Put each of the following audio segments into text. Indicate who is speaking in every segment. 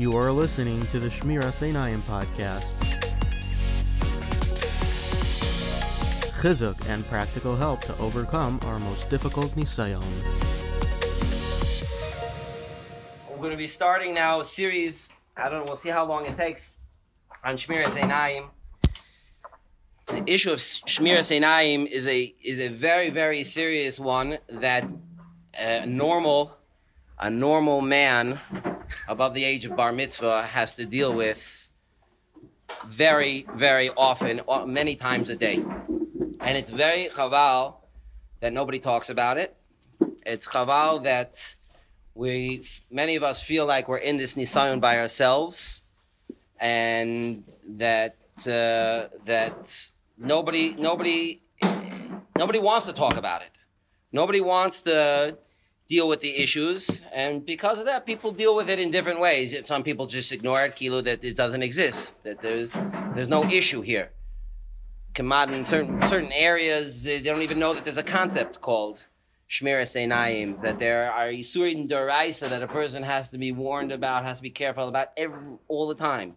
Speaker 1: You are listening to the Shmiras Einayim podcast. Chizuk and practical help to overcome our most difficult nisayon.
Speaker 2: We're going to be starting now a series. I don't know. We'll see how long it takes on Shmiras Einayim. The issue of Shmiras Einayim is a is a very very serious one that a normal a normal man above the age of bar mitzvah has to deal with very very often, uh, many times a day, and it's very chaval that nobody talks about it. It's chaval that we many of us feel like we're in this nisayon by ourselves, and that uh, that nobody nobody nobody wants to talk about it. Nobody wants to deal with the issues, and because of that, people deal with it in different ways. Some people just ignore it, kilo, that it doesn't exist, that there's there's no issue here. Out in certain certain areas, they don't even know that there's a concept called Shmiras Einayim, that there are Yisurin Doraisa that a person has to be warned about, has to be careful about every, all the time.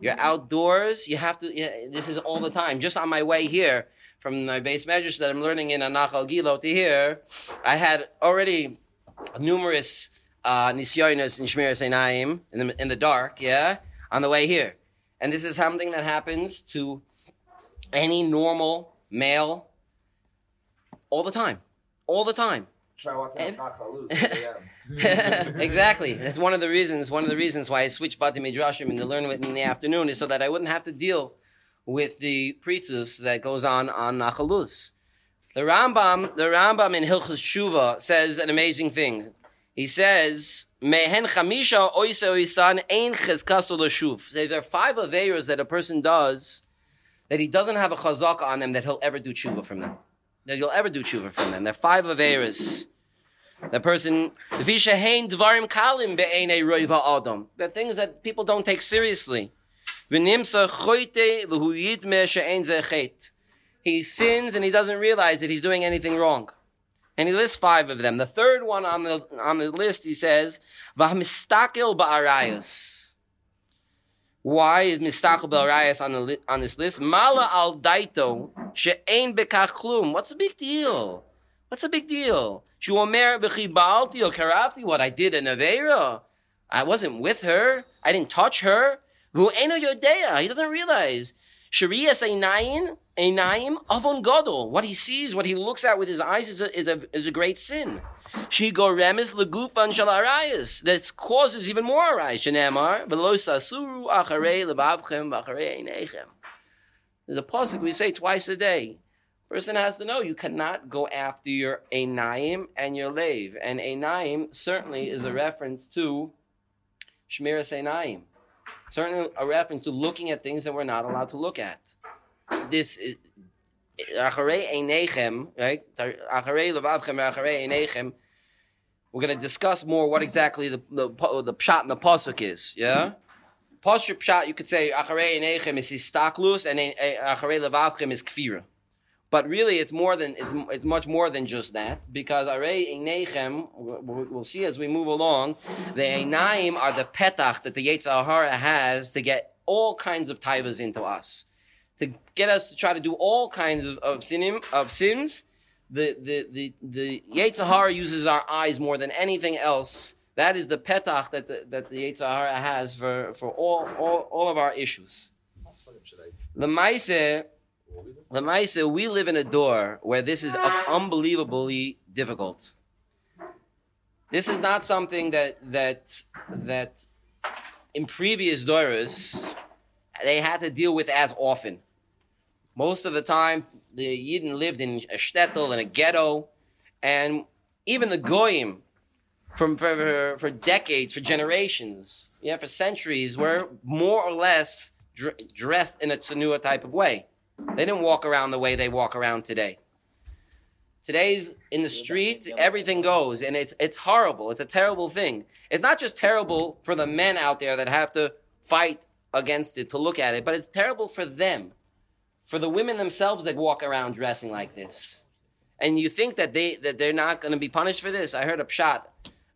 Speaker 2: You're outdoors, you have to, this is all the time. Just on my way here, from my base measures that I'm learning in Anachal Gilo to here, I had already numerous uh, nisyonos in Shmiras Einayim in the, in the dark, yeah, on the way here. And this is something that happens to any normal male all the time. All the time.
Speaker 3: Try walking up
Speaker 2: exactly. That's one of the reasons. One of the reasons why I switched Bati Midrashim and to learn it in the afternoon is so that I wouldn't have to deal with the pritzus that goes on on Nachalus. The Rambam, the Rambam in Hilchas Shuva says an amazing thing. He says, "Mehen chamisha oise oisan ein chizkaso l'shuv." There are five aveiros that a person does that he doesn't have a chazaka on them that he'll ever do tshuva from them. That he'll ever do tshuva from them. There are five aveiros. The person, the dvarim kalim be'enei roiva adam. The things that people don't take seriously. V'nimsa choite v'hu yidme zechet. He sins and he doesn't realize that he's doing anything wrong. And he lists five of them. The third one on the, on the list, he says, v'hamistakel ba'arayas. Why is Mistakil ba'arayas on the on this list? Mala al daito she'en bekach klum. What's the big deal? What's the big deal? Shuomer b'chibalti or karafti, what I did in Avera. I wasn't with her. I didn't touch her. Who eno yodea. He doesn't realize. Sharias einayin, einayim avon gadol. What he sees, what he looks at with his eyes is a, is a, is a great sin. She goremes legufan shal arayas. That causes even more arayas. Shenemar, v'lo sasuru acharei lebavchem v'acharei einechem. A pasuk we say twice a day. Person has to know you cannot go after your Einayim and your lave. And Einayim certainly is a reference to Shmiras Einayim. Certainly a reference to looking at things that we're not allowed to look at. This right? Acharei Levavchem, Acharei. We're going to discuss more what exactly the the, the pshat and the pasuk is. Yeah. Pasuk pshat, you could say Acharei Einechem is histaklus, and Acharei Levavchem is kfira. But really, it's more than it's, it's much more than just that because Arei Einechem, we'll see as we move along, the Einaim are the petach that the Yetzer Hara has to get all kinds of taivas into us, to get us to try to do all kinds of, of sinim of sins. The the the the uses our eyes more than anything else. That is the petach that the, that the Yetzer Hara has for for all all, all of our issues. The Maise. Lamaisa, we live in a door where this is unbelievably difficult. This is not something that that that in previous doras they had to deal with as often. Most of the time, the Yidden lived in a shtetl in a ghetto, and even the goyim, from for, for, decades, for generations, yeah, for centuries, were more or less dr- dressed in a tsanua type of way. They didn't walk around the way they walk around today. Today's in the street, everything goes, and it's it's horrible. It's a terrible thing. It's not just terrible for the men out there that have to fight against it to look at it, but it's terrible for them, for the women themselves that walk around dressing like this. And you think that they that they're not going to be punished for this? I heard a pshat,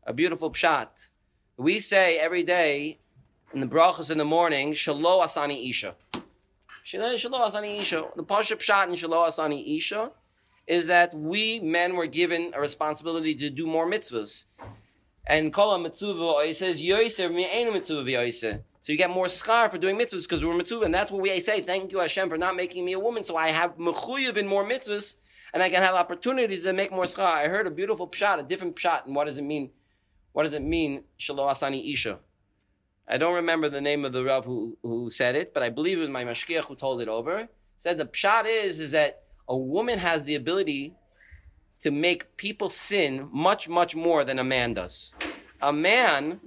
Speaker 2: a beautiful pshat. We say every day in the brachas in the morning, Shalom Asani Isha. The Pasha Pshat in Shalo Asani Isha is that we men were given a responsibility to do more mitzvahs. And Kol mitzvah it says. So you get more schar for doing mitzvahs because we're mitzvah, and that's what we say. Thank you Hashem for not making me a woman, so I have mechuyev in more mitzvahs, and I can have opportunities to make more schar. I heard a beautiful pshat, a different pshat, and what does it mean? What does it mean? Shalo asani isha. I don't remember the name of the Rav who, who said it, but I believe it was my mashkiach who told it over. Said the pshat is is that a woman has the ability to make people sin much much more than a man does. A man,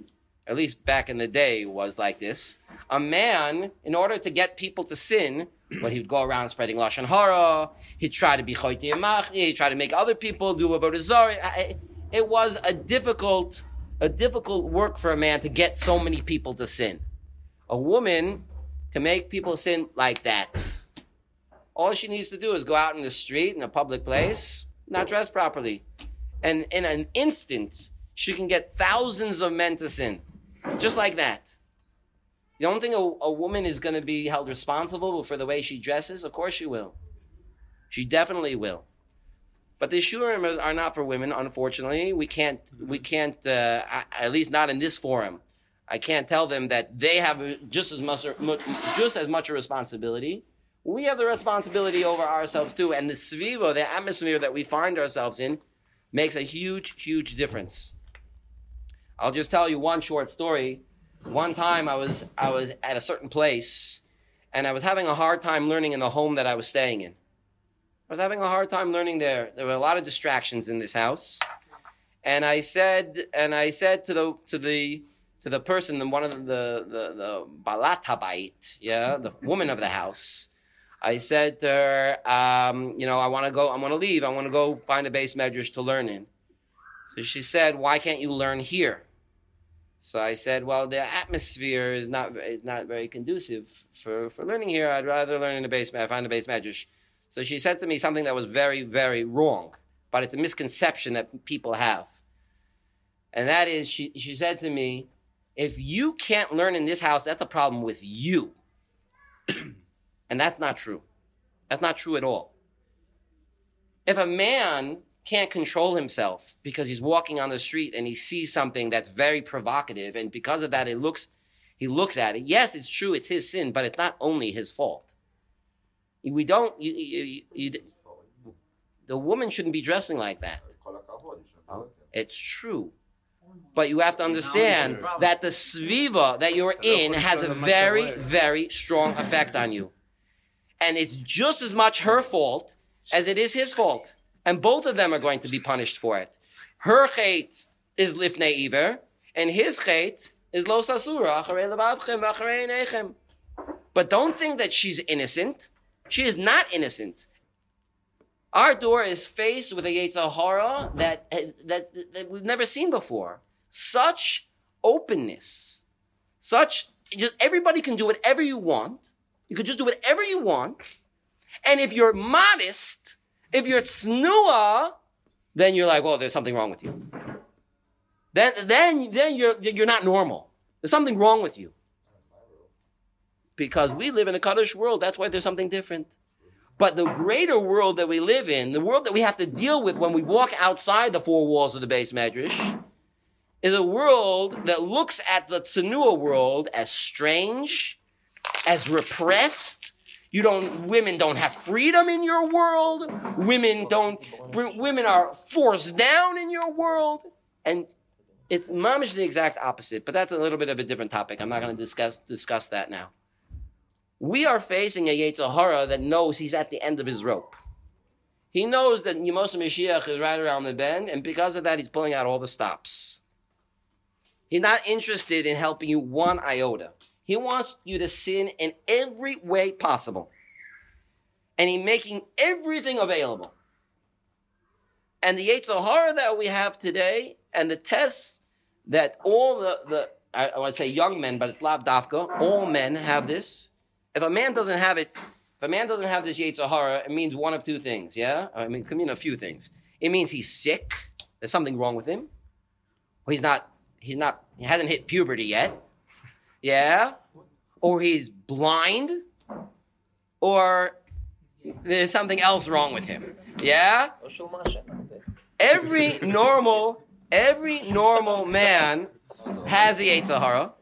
Speaker 2: at least back in the day, was like this. A man, in order to get people to sin, when he would go around spreading lashon hara, he'd try to be choyti he'd try to make other people do avodah zarah. It was a difficult a difficult work for a man to get so many people to sin. A woman can make people sin like that. All she needs to do is go out in the street, in a public place, not dressed properly. And in an instant, she can get thousands of men to sin. Just like that. You don't think a, a woman is going to be held responsible for the way she dresses? Of course she will. She definitely will. But the shurim are not for women, unfortunately. We can't, we can't, uh, at least not in this forum. I can't tell them that they have just as much, just as much a responsibility. We have the responsibility over ourselves too, and the svivo, the atmosphere that we find ourselves in, makes a huge, huge difference. I'll just tell you one short story. One time, I was I was at a certain place, and I was having a hard time learning in the home that I was staying in. I was having a hard time learning there. There were a lot of distractions in this house. And I said, and I said to the to the to the person, the one of the the the balatabait, yeah, the woman of the house. I said to her, um, you know, I want to go. I want to leave. I want to go find a base medrash to learn in. So she said, why can't you learn here? So I said, well, the atmosphere is not is not very conducive for, for learning here. I'd rather learn in a base I find a beis medrash. So she said to me something that was very, very wrong, but it's a misconception that people have. And that is, she, she said to me, if you can't learn in this house, that's a problem with you. and that's not true. That's not true at all. If a man can't control himself because he's walking on the street and he sees something that's very provocative, and because of that, it looks, he looks at it. Yes, it's true, it's his sin, but it's not only his fault. We don't. You, you, you, the woman shouldn't be dressing like that. It's true. But you have to understand that the sviva that you're in has a very, very strong effect on you. And it's just as much her fault as it is his fault. And both of them are going to be punished for it. Her chait is lifnei iver, and his chait is lo sasura. But don't think that she's innocent. She is not innocent. Our door is faced with a Yetzer Hara that, that, that we've never seen before. Such openness. Such, just everybody can do whatever you want. You can just do whatever you want. And if you're modest, if you're tsnua, then you're like, well, there's something wrong with you. Then, then, then you're, you're not normal. There's something wrong with you because we live in a Kaddish world. That's why there's something different. But the greater world that we live in, the world that we have to deal with when we walk outside the four walls of the beis medrash, is a world that looks at the Tsanua world as strange, as repressed. You don't, women don't have freedom in your world. Women don't, women are forced down in your world. And it's mamish the exact opposite, but that's a little bit of a different topic. I'm not going to discuss, discuss that now. We are facing a Yetzer Hara that knows he's at the end of his rope. He knows that Yemos Mashiach is right around the bend, and because of that, he's pulling out all the stops. He's not interested in helping you one iota. He wants you to sin in every way possible. And he's making everything available. And the Yetzer Hara that we have today, and the tests that all the, the I, I to say young men, but it's Lav Dafka, all men have this, if a man doesn't have it, if a man doesn't have this Yetzirah, it means one of two things, yeah? I mean, it can mean a few things. It means he's sick, there's something wrong with him, or he's not, he's not, he hasn't hit puberty yet, yeah? Or he's blind, or there's something else wrong with him, yeah? Every normal, every normal man has the Yetzirah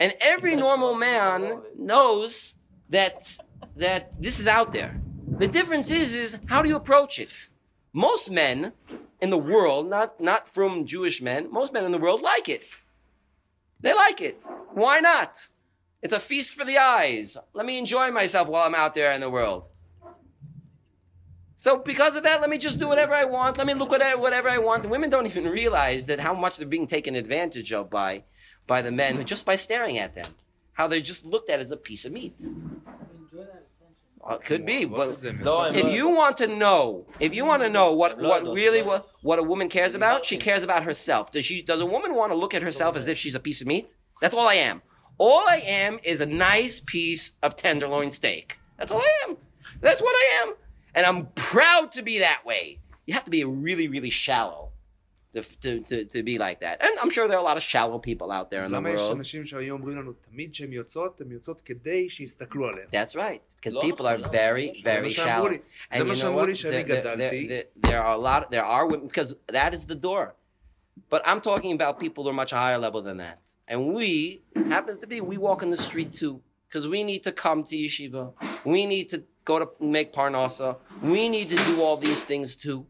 Speaker 2: and every normal man knows that that this is out there. The difference is, is how do you approach it? Most men in the world, not not from Jewish men, most men in the world like it. They like it. Why not? It's a feast for the eyes. Let me enjoy myself while I'm out there in the world. So because of that, let me just do whatever I want. Let me look whatever, whatever I want. And women don't even realize that how much they're being taken advantage of by, by the men just by staring at them. How they're just looked at as a piece of meat. Well, it could be, but if you want to know, if you want to know what, what really what, what a woman cares about, she cares about herself. Does she? Does a woman want to look at herself as if she's a piece of meat? That's all I am. All I am is a nice piece of tenderloin steak. That's all I am. That's what I am, and I'm proud to be that way. You have to be really, really shallow to, to, to, to be like that. And I'm sure there are a lot of shallow people out there in the world. That's right. Because people are very, very shallow. And you know what? There, there, there, there are a lot, there are women, because that is the door. But I'm talking about people who are much higher level than that. And we, happens to be, we walk in the street too. Because we need to come to yeshiva. We need to go to make parnasa. We need to do all these things too.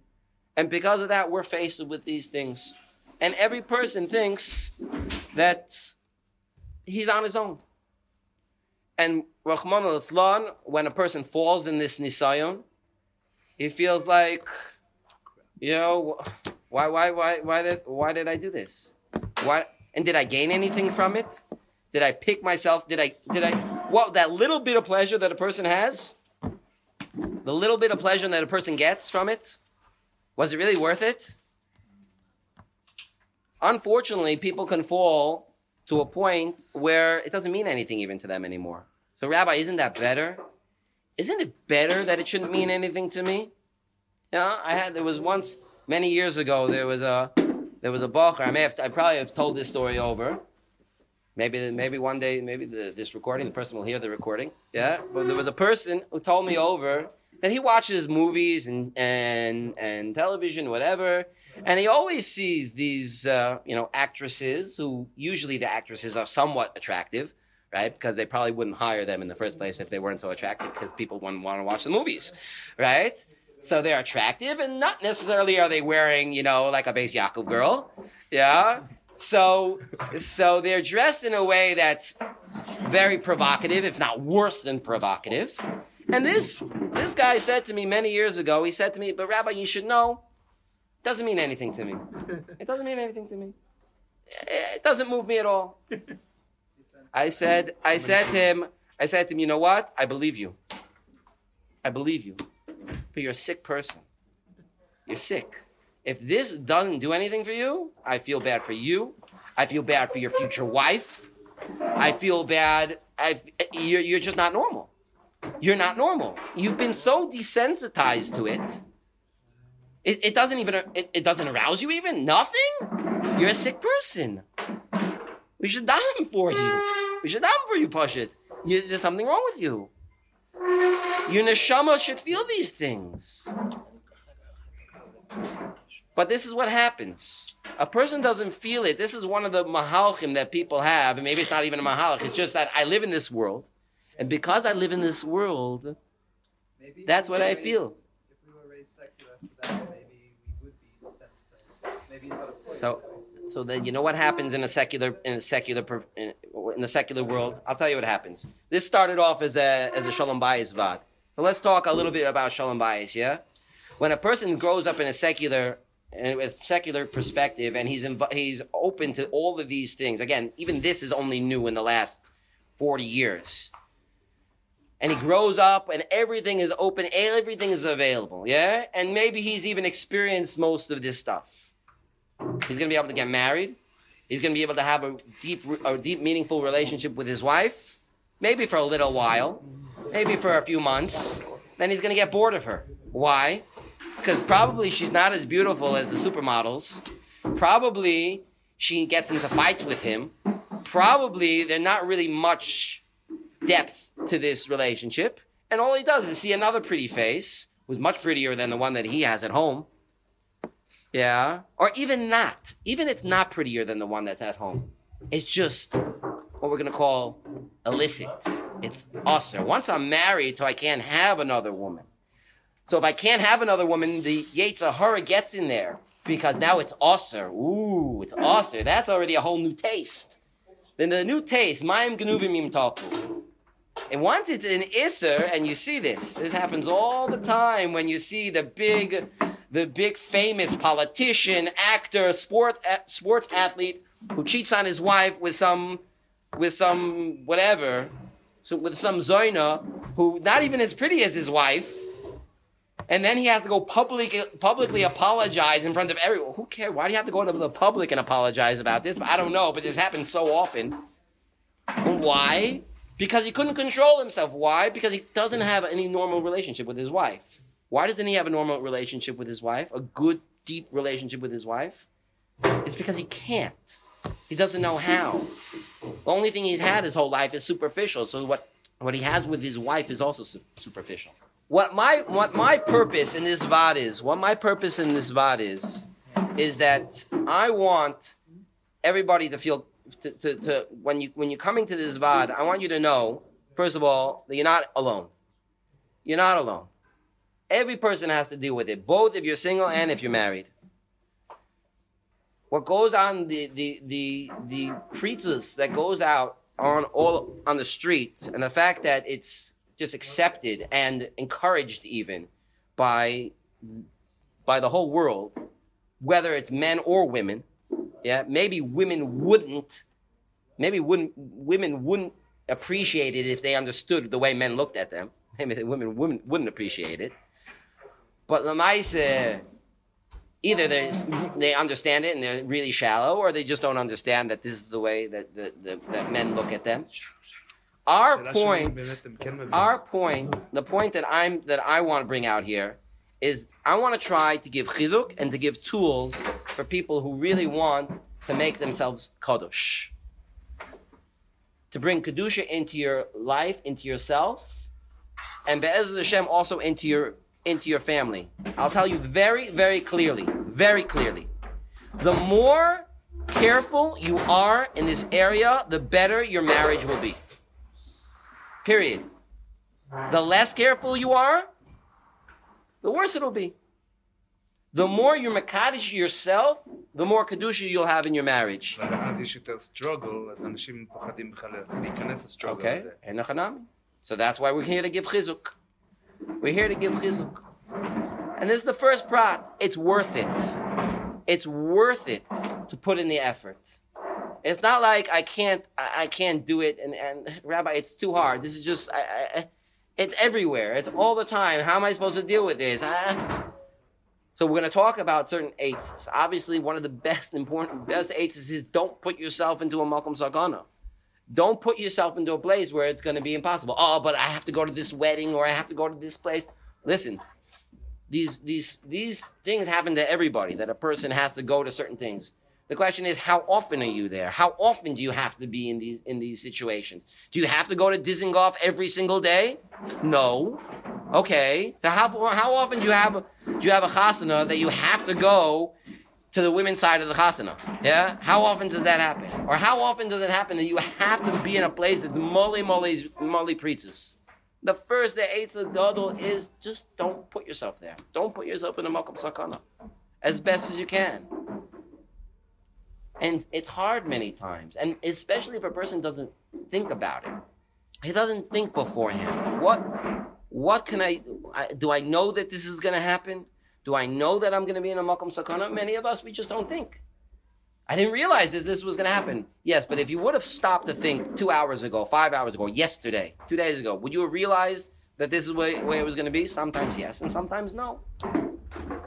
Speaker 2: And because of that, we're faced with these things. And every person thinks that he's on his own. And Rahman al when a person falls in this nisayon, he feels like, you know, why, why, why, why did, why did I do this? Why, and did I gain anything from it? Did I pick myself? Did I, did I, what, that little bit of pleasure that a person has, the little bit of pleasure that a person gets from it, was it really worth it? Unfortunately, people can fall to a point where it doesn't mean anything even to them anymore. So, Rabbi, isn't that better? Isn't it better that it shouldn't mean anything to me? Yeah, I had there was once many years ago there was a there was a bacher. I may have I probably have told this story over. Maybe maybe one day maybe the, this recording the person will hear the recording. Yeah, but there was a person who told me over that he watches movies and and and television whatever, and he always sees these uh, you know actresses who usually the actresses are somewhat attractive. Right, because they probably wouldn't hire them in the first place if they weren't so attractive, because people wouldn't want to watch the movies, right? So they're attractive, and not necessarily are they wearing, you know, like a base girl, yeah. So, so they're dressed in a way that's very provocative, if not worse than provocative. And this this guy said to me many years ago. He said to me, "But Rabbi, you should know, it doesn't mean anything to me. It doesn't mean anything to me. It doesn't move me at all." I said, I said to him, I said to him, you know what? I believe you. I believe you. But you're a sick person. You're sick. If this doesn't do anything for you, I feel bad for you. I feel bad for your future wife. I feel bad. I, you're, you're just not normal. You're not normal. You've been so desensitized to it. It, it doesn't even it, it doesn't arouse you even nothing. You're a sick person. We should daven for you. We should daven for you, Pashit. There's something wrong with you. Your neshama should feel these things. But this is what happens. A person doesn't feel it. This is one of the mahalchim that people have, and maybe it's not even a mahalch. It's just that I live in this world, and because I live in this world,
Speaker 4: Maybe
Speaker 2: That's what I
Speaker 4: raised-
Speaker 2: feel.
Speaker 4: If we were raised secular, so that maybe we would be desensitized. Maybe he's got a point.
Speaker 2: So, so then you know what happens in a secular in a secular in, in the secular world. I'll tell you what happens. This started off as a as a shalom bayis vad. So let's talk a little bit about shalom bayis. Yeah, when a person grows up in a secular and with secular perspective, and he's inv- he's open to all of these things. Again, even this is only new in the last forty years. And he grows up, and everything is open, everything is available. Yeah, and maybe he's even experienced most of this stuff. He's going to be able to get married. He's going to be able to have a deep, a deep, meaningful relationship with his wife. Maybe for a little while, maybe for a few months. Then he's going to get bored of her. Why? Because probably she's not as beautiful as the supermodels. Probably she gets into fights with him. probably they're not really much depth to this relationship. And all he does is see another pretty face, who's much prettier than the one that he has at home. Yeah. Or even not. Even it's not prettier than the one that's at home. It's just what we're going to call illicit. It's usher. Once I'm married, so I can't have another woman. So if I can't have another woman, the Yetzer Hara gets in there because now it's usher. Ooh, it's usher. That's already a whole new taste. Then the new taste, Mayim Genuvim Yim Talku. And once it's an Isser, and you see this, this happens all the time when you see the big, the big famous politician, actor, sport, sports athlete who cheats on his wife with some, with some whatever, so with some Zoina who not even as pretty as his wife, and then he has to go publicly publicly apologize in front of everyone. Who cares? Why do you have to go to the public and apologize about this? I don't know, but this happens so often. Why? Because he couldn't control himself. Why? Because he doesn't have any normal relationship with his wife. Why doesn't he have a normal relationship with his wife? A good, deep relationship with his wife? It's because he can't. He doesn't know how. The only thing he's had his whole life is superficial. So what, what he has with his wife is also su- superficial. What my what my purpose in this vad is, what my purpose in this vad is, is that I want everybody to feel to, to, to when you when you're coming to this vad, I want you to know, first of all, that you're not alone. You're not alone. Every person has to deal with it, both if you're single and if you're married. What goes on the the the the pritzus that goes out on all on the streets, and the fact that it's just accepted and encouraged even by by the whole world, whether it's men or women. Yeah, maybe women wouldn't. Maybe wouldn't, women wouldn't appreciate it if they understood the way men looked at them. Maybe the women, women wouldn't appreciate it. But Lamaise, either they they understand it and they're really shallow, or they just don't understand that this is the way that the that men look at them. Our point, our point, the point that I'm that I want to bring out here is I want to try to give chizuk and to give tools for people who really want to make themselves kadosh. To bring kedusha into your life, into yourself, and Be'ez Hashem also into your into your family. I'll tell you very, very clearly, very clearly. The more careful you are in this area, the better your marriage will be. Period. The less careful you are, the worse it'll be the more you're Makadish yourself, the more Kedusha you'll have in your marriage. Okay, so that's why we're here to give chizuk. We're here to give chizuk. And this is the first prat. It's worth it. It's worth it to put in the effort. It's not like I can't, I, can't do it, and, and Rabbi, it's too hard. This is just, I, I, it's everywhere. It's all the time. How am I supposed to deal with this? I, so we're going to talk about certain eights. Obviously, one of the best important, best eights is don't put yourself into a makom sakana. Don't put yourself into a place where it's going to be impossible. Oh, but I have to go to this wedding or I have to go to this place. Listen, these these these things happen to everybody. That a person has to go to certain things. The question is, how often are you there? How often do you have to be in these in these situations? Do you have to go to Dizengoff every single day? No. Okay. So how how often do you have do you have a chasana that you have to go to the women's side of the chasana? Yeah. How often does that happen? Or how often does it happen that you have to be in a place that's molly molly molly preaches? The first that Eitz Gadol is just don't put yourself there. Don't put yourself in a Makom Sakana as best as you can. And it's hard many times, and especially if a person doesn't think about it. He doesn't think beforehand. What, what can I, I do? I know that this is going to happen. Do I know that I'm going to be in a Makom Sakana? Many of us we just don't think. I didn't realize this, this was going to happen. Yes, but if you would have stopped to think two hours ago, five hours ago, yesterday, two days ago, would you have realized that this is the way it was going to be? Sometimes yes, and sometimes no.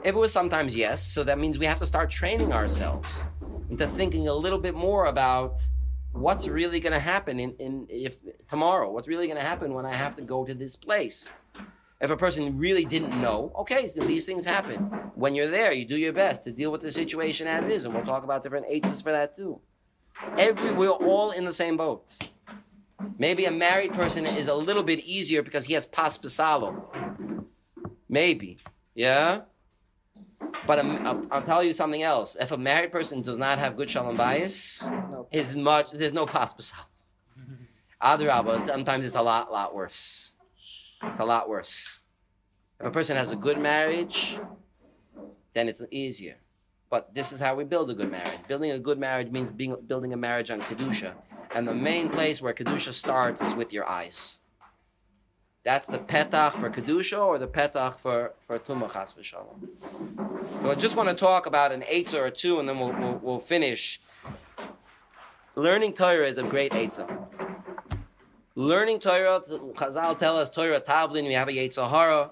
Speaker 2: If it was sometimes yes, so that means we have to start training ourselves into thinking a little bit more about what's really going to happen in, in if tomorrow. What's really going to happen when I have to go to this place? If a person really didn't know, okay, these things happen. When you're there, you do your best to deal with the situation as is, and we'll talk about different ages for that too. Every we're all in the same boat. Maybe a married person is a little bit easier because he has pas pasalo. Maybe, yeah. But I'm, I'll, tell you something else. If a married person does not have good shalom bayis, is much there's no pas pasalo. Adarabba, sometimes it's a lot, lot worse. It's a lot worse. If a person has a good marriage, then it's easier. But this is how we build a good marriage. Building a good marriage means being, building a marriage on Kedusha. And the main place where Kedusha starts is with your eyes. That's the petach for Kedusha or the petach for, for Tumah Chas v'shalom. So I just want to talk about an Eitzah or two and then we'll, we'll, we'll finish. Learning Torah is a great Eitzah. Learning Torah, Chazal tell us Torah Tavlin, we have a Yetzirah.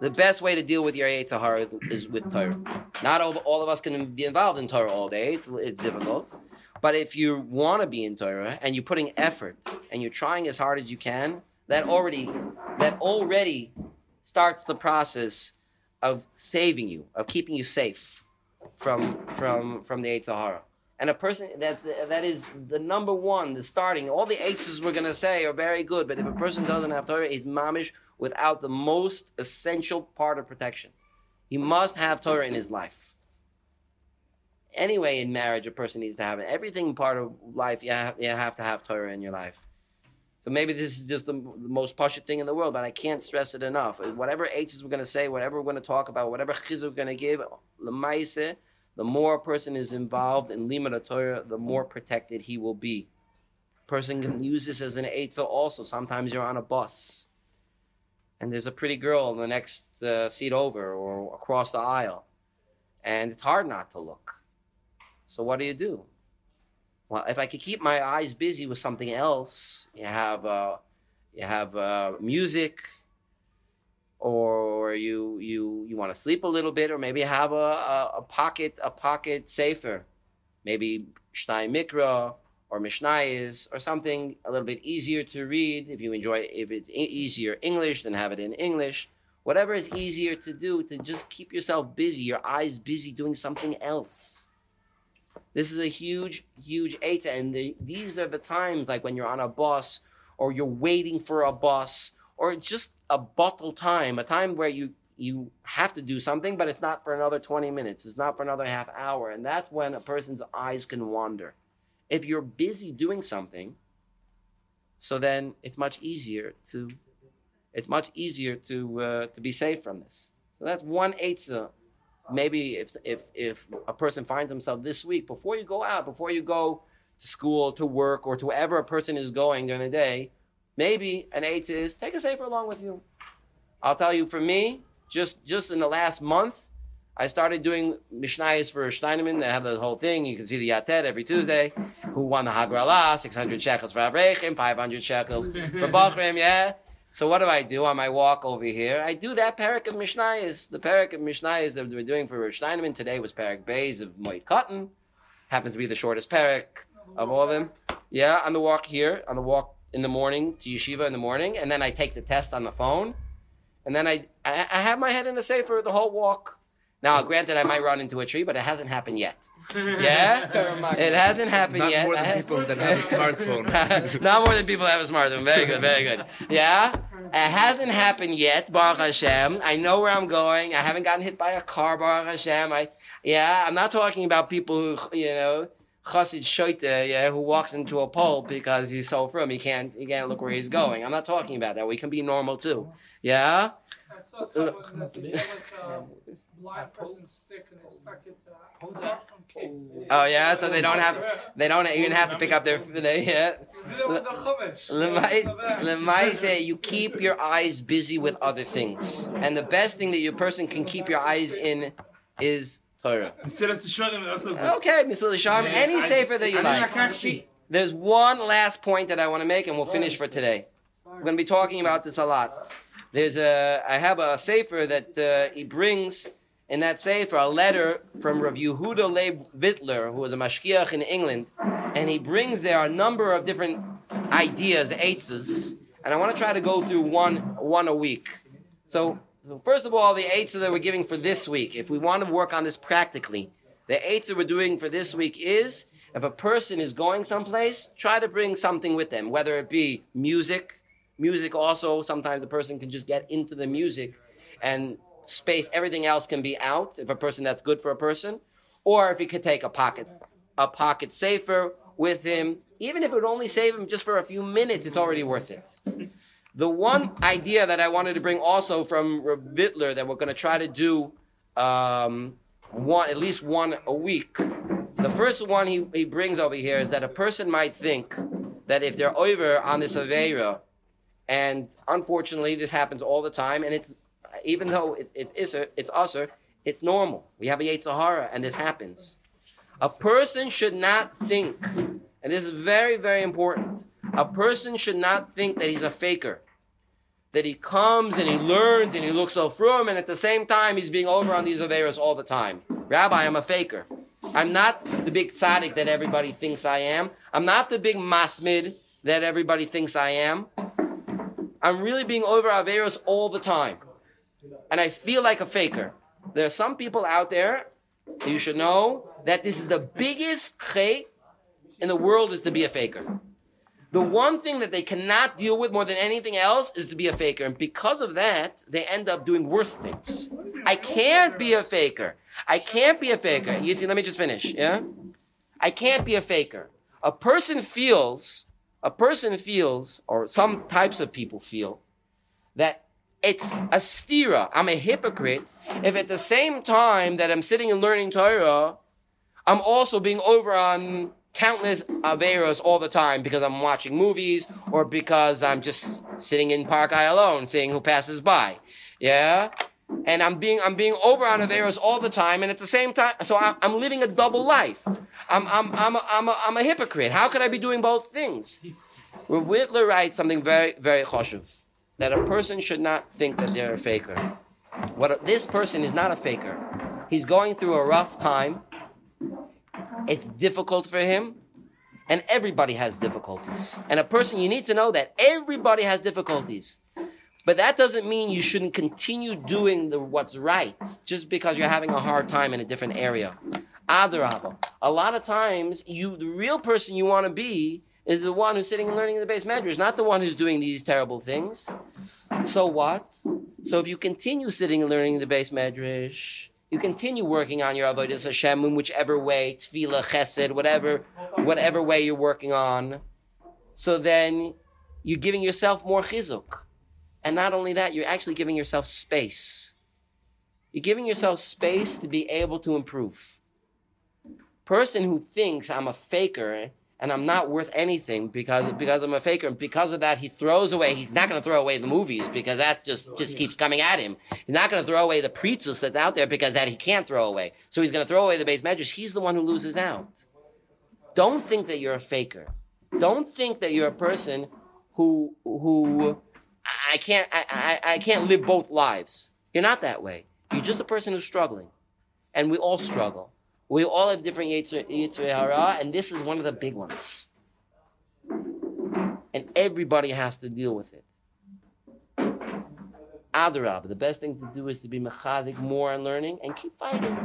Speaker 2: The best way to deal with your Yetzirah is with Torah. Not all, all of us can be involved in Torah all day. It's, it's difficult. But if you want to be in Torah and you're putting effort and you're trying as hard as you can, that already that already starts the process of saving you, of keeping you safe from from from the Yetzer Hara. And a person that that is the number one, the starting. All the eights we're gonna say are very good, but if a person doesn't have Torah, he's mamish without the most essential part of protection. He must have Torah in his life. Anyway, in marriage, a person needs to have it. Everything part of life, you have, you have to have Torah in your life. So maybe this is just the, the most pasha thing in the world, but I can't stress it enough. Whatever H's we're going to say, whatever we're going to talk about, whatever chizuk we're going to give, the more a person is involved in limud Torah, the more protected he will be. Person can use this as an eitzah also. Sometimes you're on a bus, and there's a pretty girl in the next uh, seat over or across the aisle, and it's hard not to look. So what do you do? Well, if I could keep my eyes busy with something else, you have uh, you have uh, music, or you you you want to sleep a little bit, or maybe have a, a, a pocket a pocket safer, maybe Shnai Mikra or Mishnayis or something a little bit easier to read. If you enjoy, if it's easier English, then have it in English. Whatever is easier to do to just keep yourself busy, your eyes busy doing something else. This is a huge, huge eight, and the, these are the times like when you're on a bus or you're waiting for a bus or just a bottle time, a time where you you have to do something, but it's not for another 20 minutes. It's not for another half hour, and that's when a person's eyes can wander. If you're busy doing something, so then it's much easier to it's much easier to uh, to be safe from this. So that's one eitzah maybe if if if a person finds himself this week before you go out before you go to school to work or to wherever a person is going during the day maybe an eight is take a safer along with you. I'll tell you for me just just in the last month i started doing mishnayos for Steinman they have the whole thing. You can see the yatet every tuesday. Who won the hagrala? 600 shekels for avrechim 500 shekels for bachrim yeah so what do I do on my walk over here? I do that parak of Mishnayos. The parak of Mishnayos that we're doing for Rosh Steinman today was parak Bays of Moed Katan. Happens to be the shortest parak of all of them. Yeah, on the walk here, on the walk in the morning to yeshiva in the morning, and then I take the test on the phone, and then I I, I have my head in the safer the whole walk. Now, granted, I might run into a tree, but it hasn't happened yet. Yeah, it hasn't happened yet.
Speaker 5: Not
Speaker 2: yet.
Speaker 5: more than people that have a smartphone.
Speaker 2: Not more than people that have a smartphone. Very good, very good. Yeah, it hasn't happened yet. Baruch Hashem. I know where I'm going. I haven't gotten hit by a car. Baruch Hashem. I yeah. I'm not talking about people who you know. Chassid Shoite, yeah, who walks into a pole because he's so frum, he can't, he can't look where he's going. I'm not talking about that. We can be normal too. Yeah?
Speaker 6: I saw someone that like a blind person stick and they stuck it uh.
Speaker 2: Oh yeah, so they don't have they don't even have to pick up their they yeah. Lemay say you keep your eyes busy with other things, and the best thing that your person can keep your eyes in is Torah. Okay, Mr. Sharm, any safer that you like. There's one last point that I want to make, and we'll finish for today. We're going to be talking about this a lot. There's a I have a safer that uh, he brings in that sefer a letter from Rav Yehuda Leib Wittler, who was a mashkiach in England, and he brings there a number of different ideas, eitzes, and I want to try to go through one one a week. So, so first of all, the eitzah that we're giving for this week, if we want to work on this practically, the eitzah we're doing for this week is If a person is going someplace, try to bring something with them, whether it be music. Music also, sometimes a person can just get into the music and space, everything else can be out if a person that's good for a person. Or if he could take a pocket, a pocket safer with him, even if it would only save him just for a few minutes, it's already worth it. The one idea that I wanted to bring also from Reb Vittler that we're going to try to do um, one, at least one a week. The first one he, he brings over here is that a person might think that if they're over on this Aveira, and unfortunately this happens all the time, and it's even though it's it's isser, it's usher, it's normal. We have a Yetzirah, and this happens. A person should not think, and this is very, very important. A person should not think that he's a faker. That he comes and he learns and he looks so frum, and at the same time he's being over on these Averas all the time. Rabbi, I'm a faker. I'm not the big tzaddik that everybody thinks I am. I'm not the big masmid that everybody thinks I am. I'm really being over Averas all the time. And I feel like a faker. There are some people out there, you should know, that this is the biggest chay in the world is to be a faker. The one thing that they cannot deal with more than anything else is to be a faker. And because of that, they end up doing worse things. I can't be a faker. I can't be a faker. Yitzi, let me just finish, yeah? I can't be a faker. A person feels, a person feels, or some types of people feel, that it's a stira. I'm a hypocrite if at the same time that I'm sitting and learning Torah, I'm also being over on countless averos all the time because I'm watching movies or because I'm just sitting in Park Eye alone, seeing who passes by. Yeah, and I'm being I'm being over on averos all the time, and at the same time, so I'm, I'm living a double life. I'm I'm I'm a, I'm a, I'm a hypocrite. How could I be doing both things? Whitler writes something very very choshev that a person should not think that they're a faker. What this person is not a faker. He's going through a rough time. It's difficult for him. And everybody has difficulties. And a person, you need to know that everybody has difficulties. But that doesn't mean you shouldn't continue doing the, what's right just because you're having a hard time in a different area. Adarabah. A lot of times, you, the real person you want to be is the one who's sitting and learning in the base medrash, not the one who's doing these terrible things. So what? So if you continue sitting and learning in the base medrash, you continue working on your avodas Hashem in whichever way, tefillah, chesed, whatever, whatever way you're working on. So then you're giving yourself more chizuk, and not only that, you're actually giving yourself space. You're giving yourself space to be able to improve. Person who thinks I'm a faker and I'm not worth anything because because I'm a faker, and because of that, he throws away. He's not going to throw away the movies because that just just keeps coming at him. He's not going to throw away the pritzus that's out there because that he can't throw away. So he's going to throw away the base medrash. He's the one who loses out. Don't think that you're a faker. Don't think that you're a person who who I can't I, I, I can't live both lives. You're not that way. You're just a person who's struggling, and we all struggle. We all have different Yetzer Hara, and this is one of the big ones. And everybody has to deal with it. Adarab, the best thing to do is to be mechazik more on learning and keep fighting.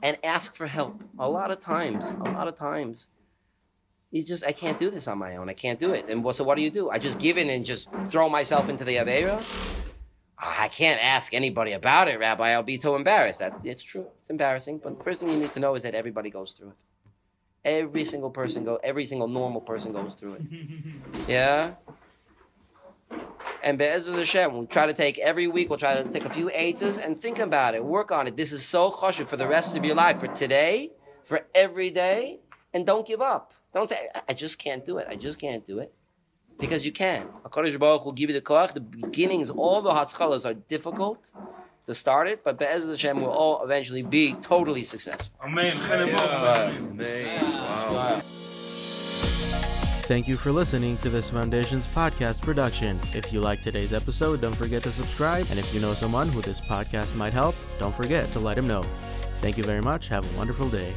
Speaker 2: And ask for help. A lot of times, a lot of times, you just, I can't do this on my own. I can't do it. And so what do you do? I just give in and just throw myself into the Aveira? I can't ask anybody about it, Rabbi. I'll be so embarrassed. That's it's true. It's embarrassing. But the first thing you need to know is that everybody goes through it. Every single person go. Every single normal person goes through it. Yeah. And Be'ezer Hashem, we try to take every week. We'll try to take a few eights and think about it. Work on it. This is so choshev for the rest of your life, for today, for every day, and don't give up. Don't say, "I just can't do it. I just can't do it." Because you can. HaKadosh Baruch will give you the koach. The beginnings, all the haschalos are difficult to start it, but Be'ezer Hashem will all eventually be totally successful.
Speaker 7: Amen.
Speaker 2: Right.
Speaker 1: Thank you for listening to this Foundations podcast production. If you like today's episode, don't forget to subscribe. And if you know someone who this podcast might help, don't forget to let him know. Thank you very much. Have a wonderful day.